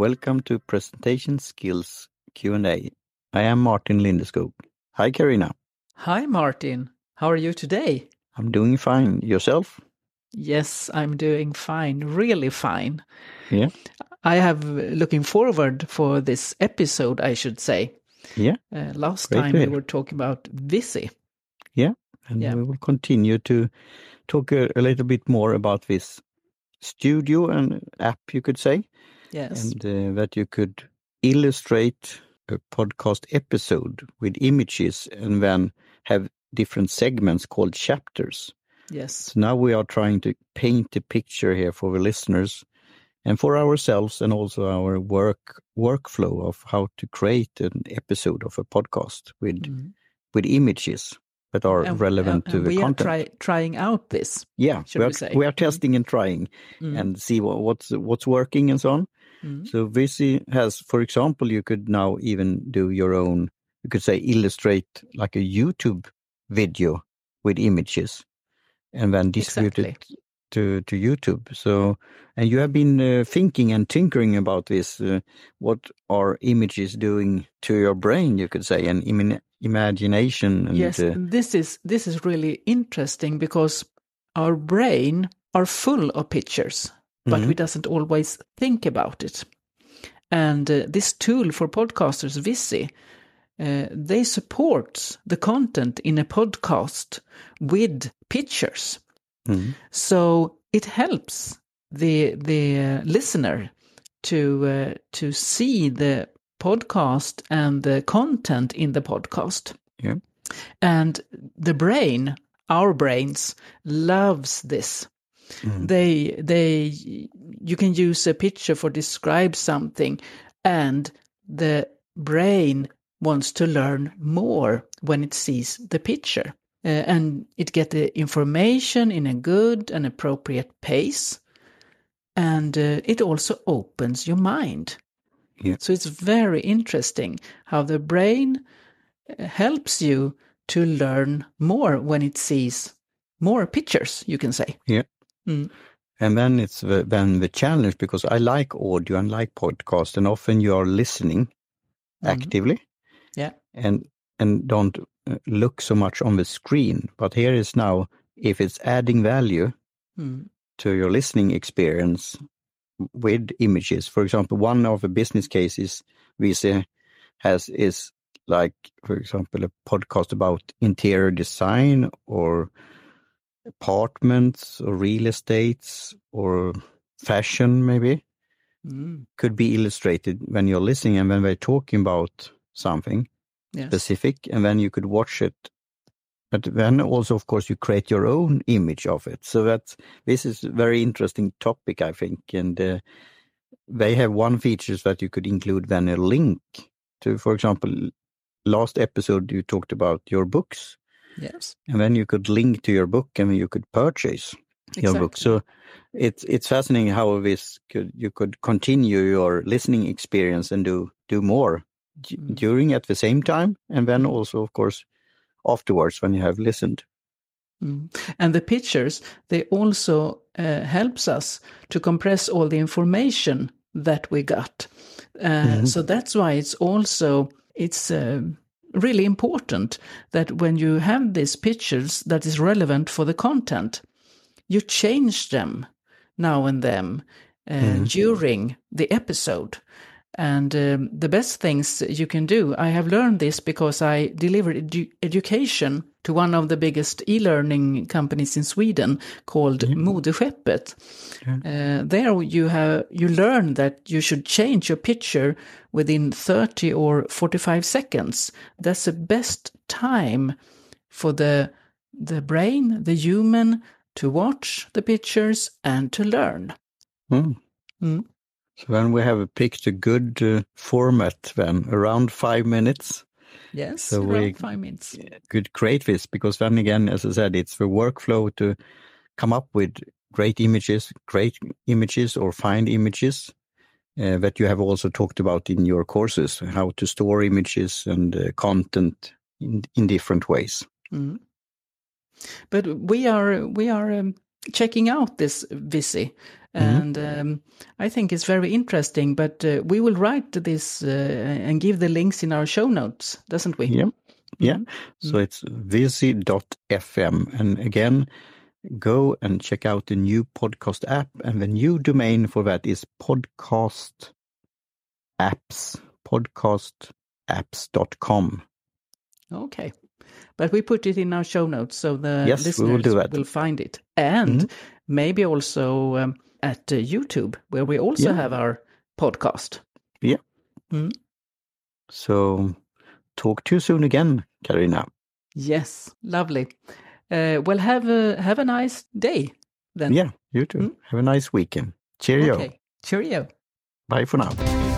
Welcome to Presentation Skills Q&A. I am Martin Lindeskog. Hi, Karina. Hi, Martin. How are you today? I'm doing fine. Yourself? Yes, I'm doing fine, really fine. Yeah. I have looking forward for this episode, I should say. Yeah. Uh, last Great time we were talking about Vizy. Yeah. And Yeah. we will continue to talk a, a little bit more about this studio and app, you could say, Yes. and uh, that you could illustrate a podcast episode with images and then have different segments called chapters. yes. So now we are trying to paint a picture here for the listeners and for ourselves and also our work workflow of how to create an episode of a podcast with Mm. with images that are And- relevant and- to the we content. We are try, trying out this. yeah, we we are, say. we are Mm. testing and trying Mm. and see what, what's what's working and so on. Mm. So Vizy has, for example, you could now even do your own. You could say illustrate like a YouTube video with images, and then distribute Exactly. it to to YouTube. So, and you have been uh, thinking and tinkering about this. Uh, what are images doing to your brain? You could say, and imin- imagination. And, yes, uh, this is this is really interesting because our brain are full of pictures, but Mhm. we doesn't always think about it. And uh, this tool for podcasters, Vizy, uh, they support the content in a podcast with pictures. mhm. So it helps the the uh, listener to uh, to see the podcast and the content in the podcast. Yeah. And the brain, our brains, loves this. Mhm. They they you can use a picture for describe something, and the brain wants to learn more when it sees the picture. Uh, and it get the information in a good and appropriate pace and uh, it also opens your mind Yeah. so it's very interesting how the brain uh, helps you to learn more when it sees more pictures you can say And then it's the, then the challenge because I like audio and like podcast, and often you are listening Mhm. actively, Yeah. and and don't uh, look so much on the screen. But here is now if it's adding value Mm. to your listening experience with images. For example, one of the business cases we see has is like, for example, a podcast about interior design or apartments or real estates or fashion, maybe Mm. could be illustrated when you're listening and when we're talking about something specific, and then you could watch it. But then also, of course, you create your own image of it. So that this is a very interesting topic, I think. And uh, they have one features that you could include then a link to, for example, last episode you talked about your books, yes and then you could link to your book and you could purchase your book. So it's it's fascinating how this could you could continue your listening experience and do do more d- Mm. during at the same time, and then Mm. also of course afterwards when you have listened. Mm. And the pictures, they also uh, helps us to compress all the information that we got. Uh, Mhm. So that's why it's also it's uh, really important that when you have these pictures that is relevant for the content, you change them now and then uh, Mhm. during the episode. And um, the best things you can do, I have learned this because I delivered edu- education to one of the biggest e-learning companies in Sweden called Modeskeppet. Uh, there you have you learn that you should change your picture within 30 or 45 seconds. That's the best time for the the brain, the human, to watch the pictures and to learn. Mm. Mm. So then we have picked a good uh, format then, around five minutes. Yes, So around we- five minutes. Could create this because then again, as I said, it's the workflow to come up with great images, great images or find images uh, that you have also talked about in your courses, how to store images and uh, content in, in different ways. Mm. But we are we are um, checking out this Vizy. And um, I think it's very interesting, but uh, we will write this uh, and give the links in our show notes, doesn't we? Yeah. Yeah. So it's vizy.fm. And again, go and check out the new podcast app. And the new domain for that is podcast apps, podcastapps.com. Okay. But we put it in our show notes so the Yes, we listeners will do that. will find it. And Mhm. maybe also um, at uh, YouTube, where we also Yeah. have our podcast. Yeah. So talk to you soon again, Karina. Yes, lovely. Uh, well, have a have a nice day then. Yeah, you too. Have a nice weekend. Cheerio. Okay. Cheerio. Bye for now.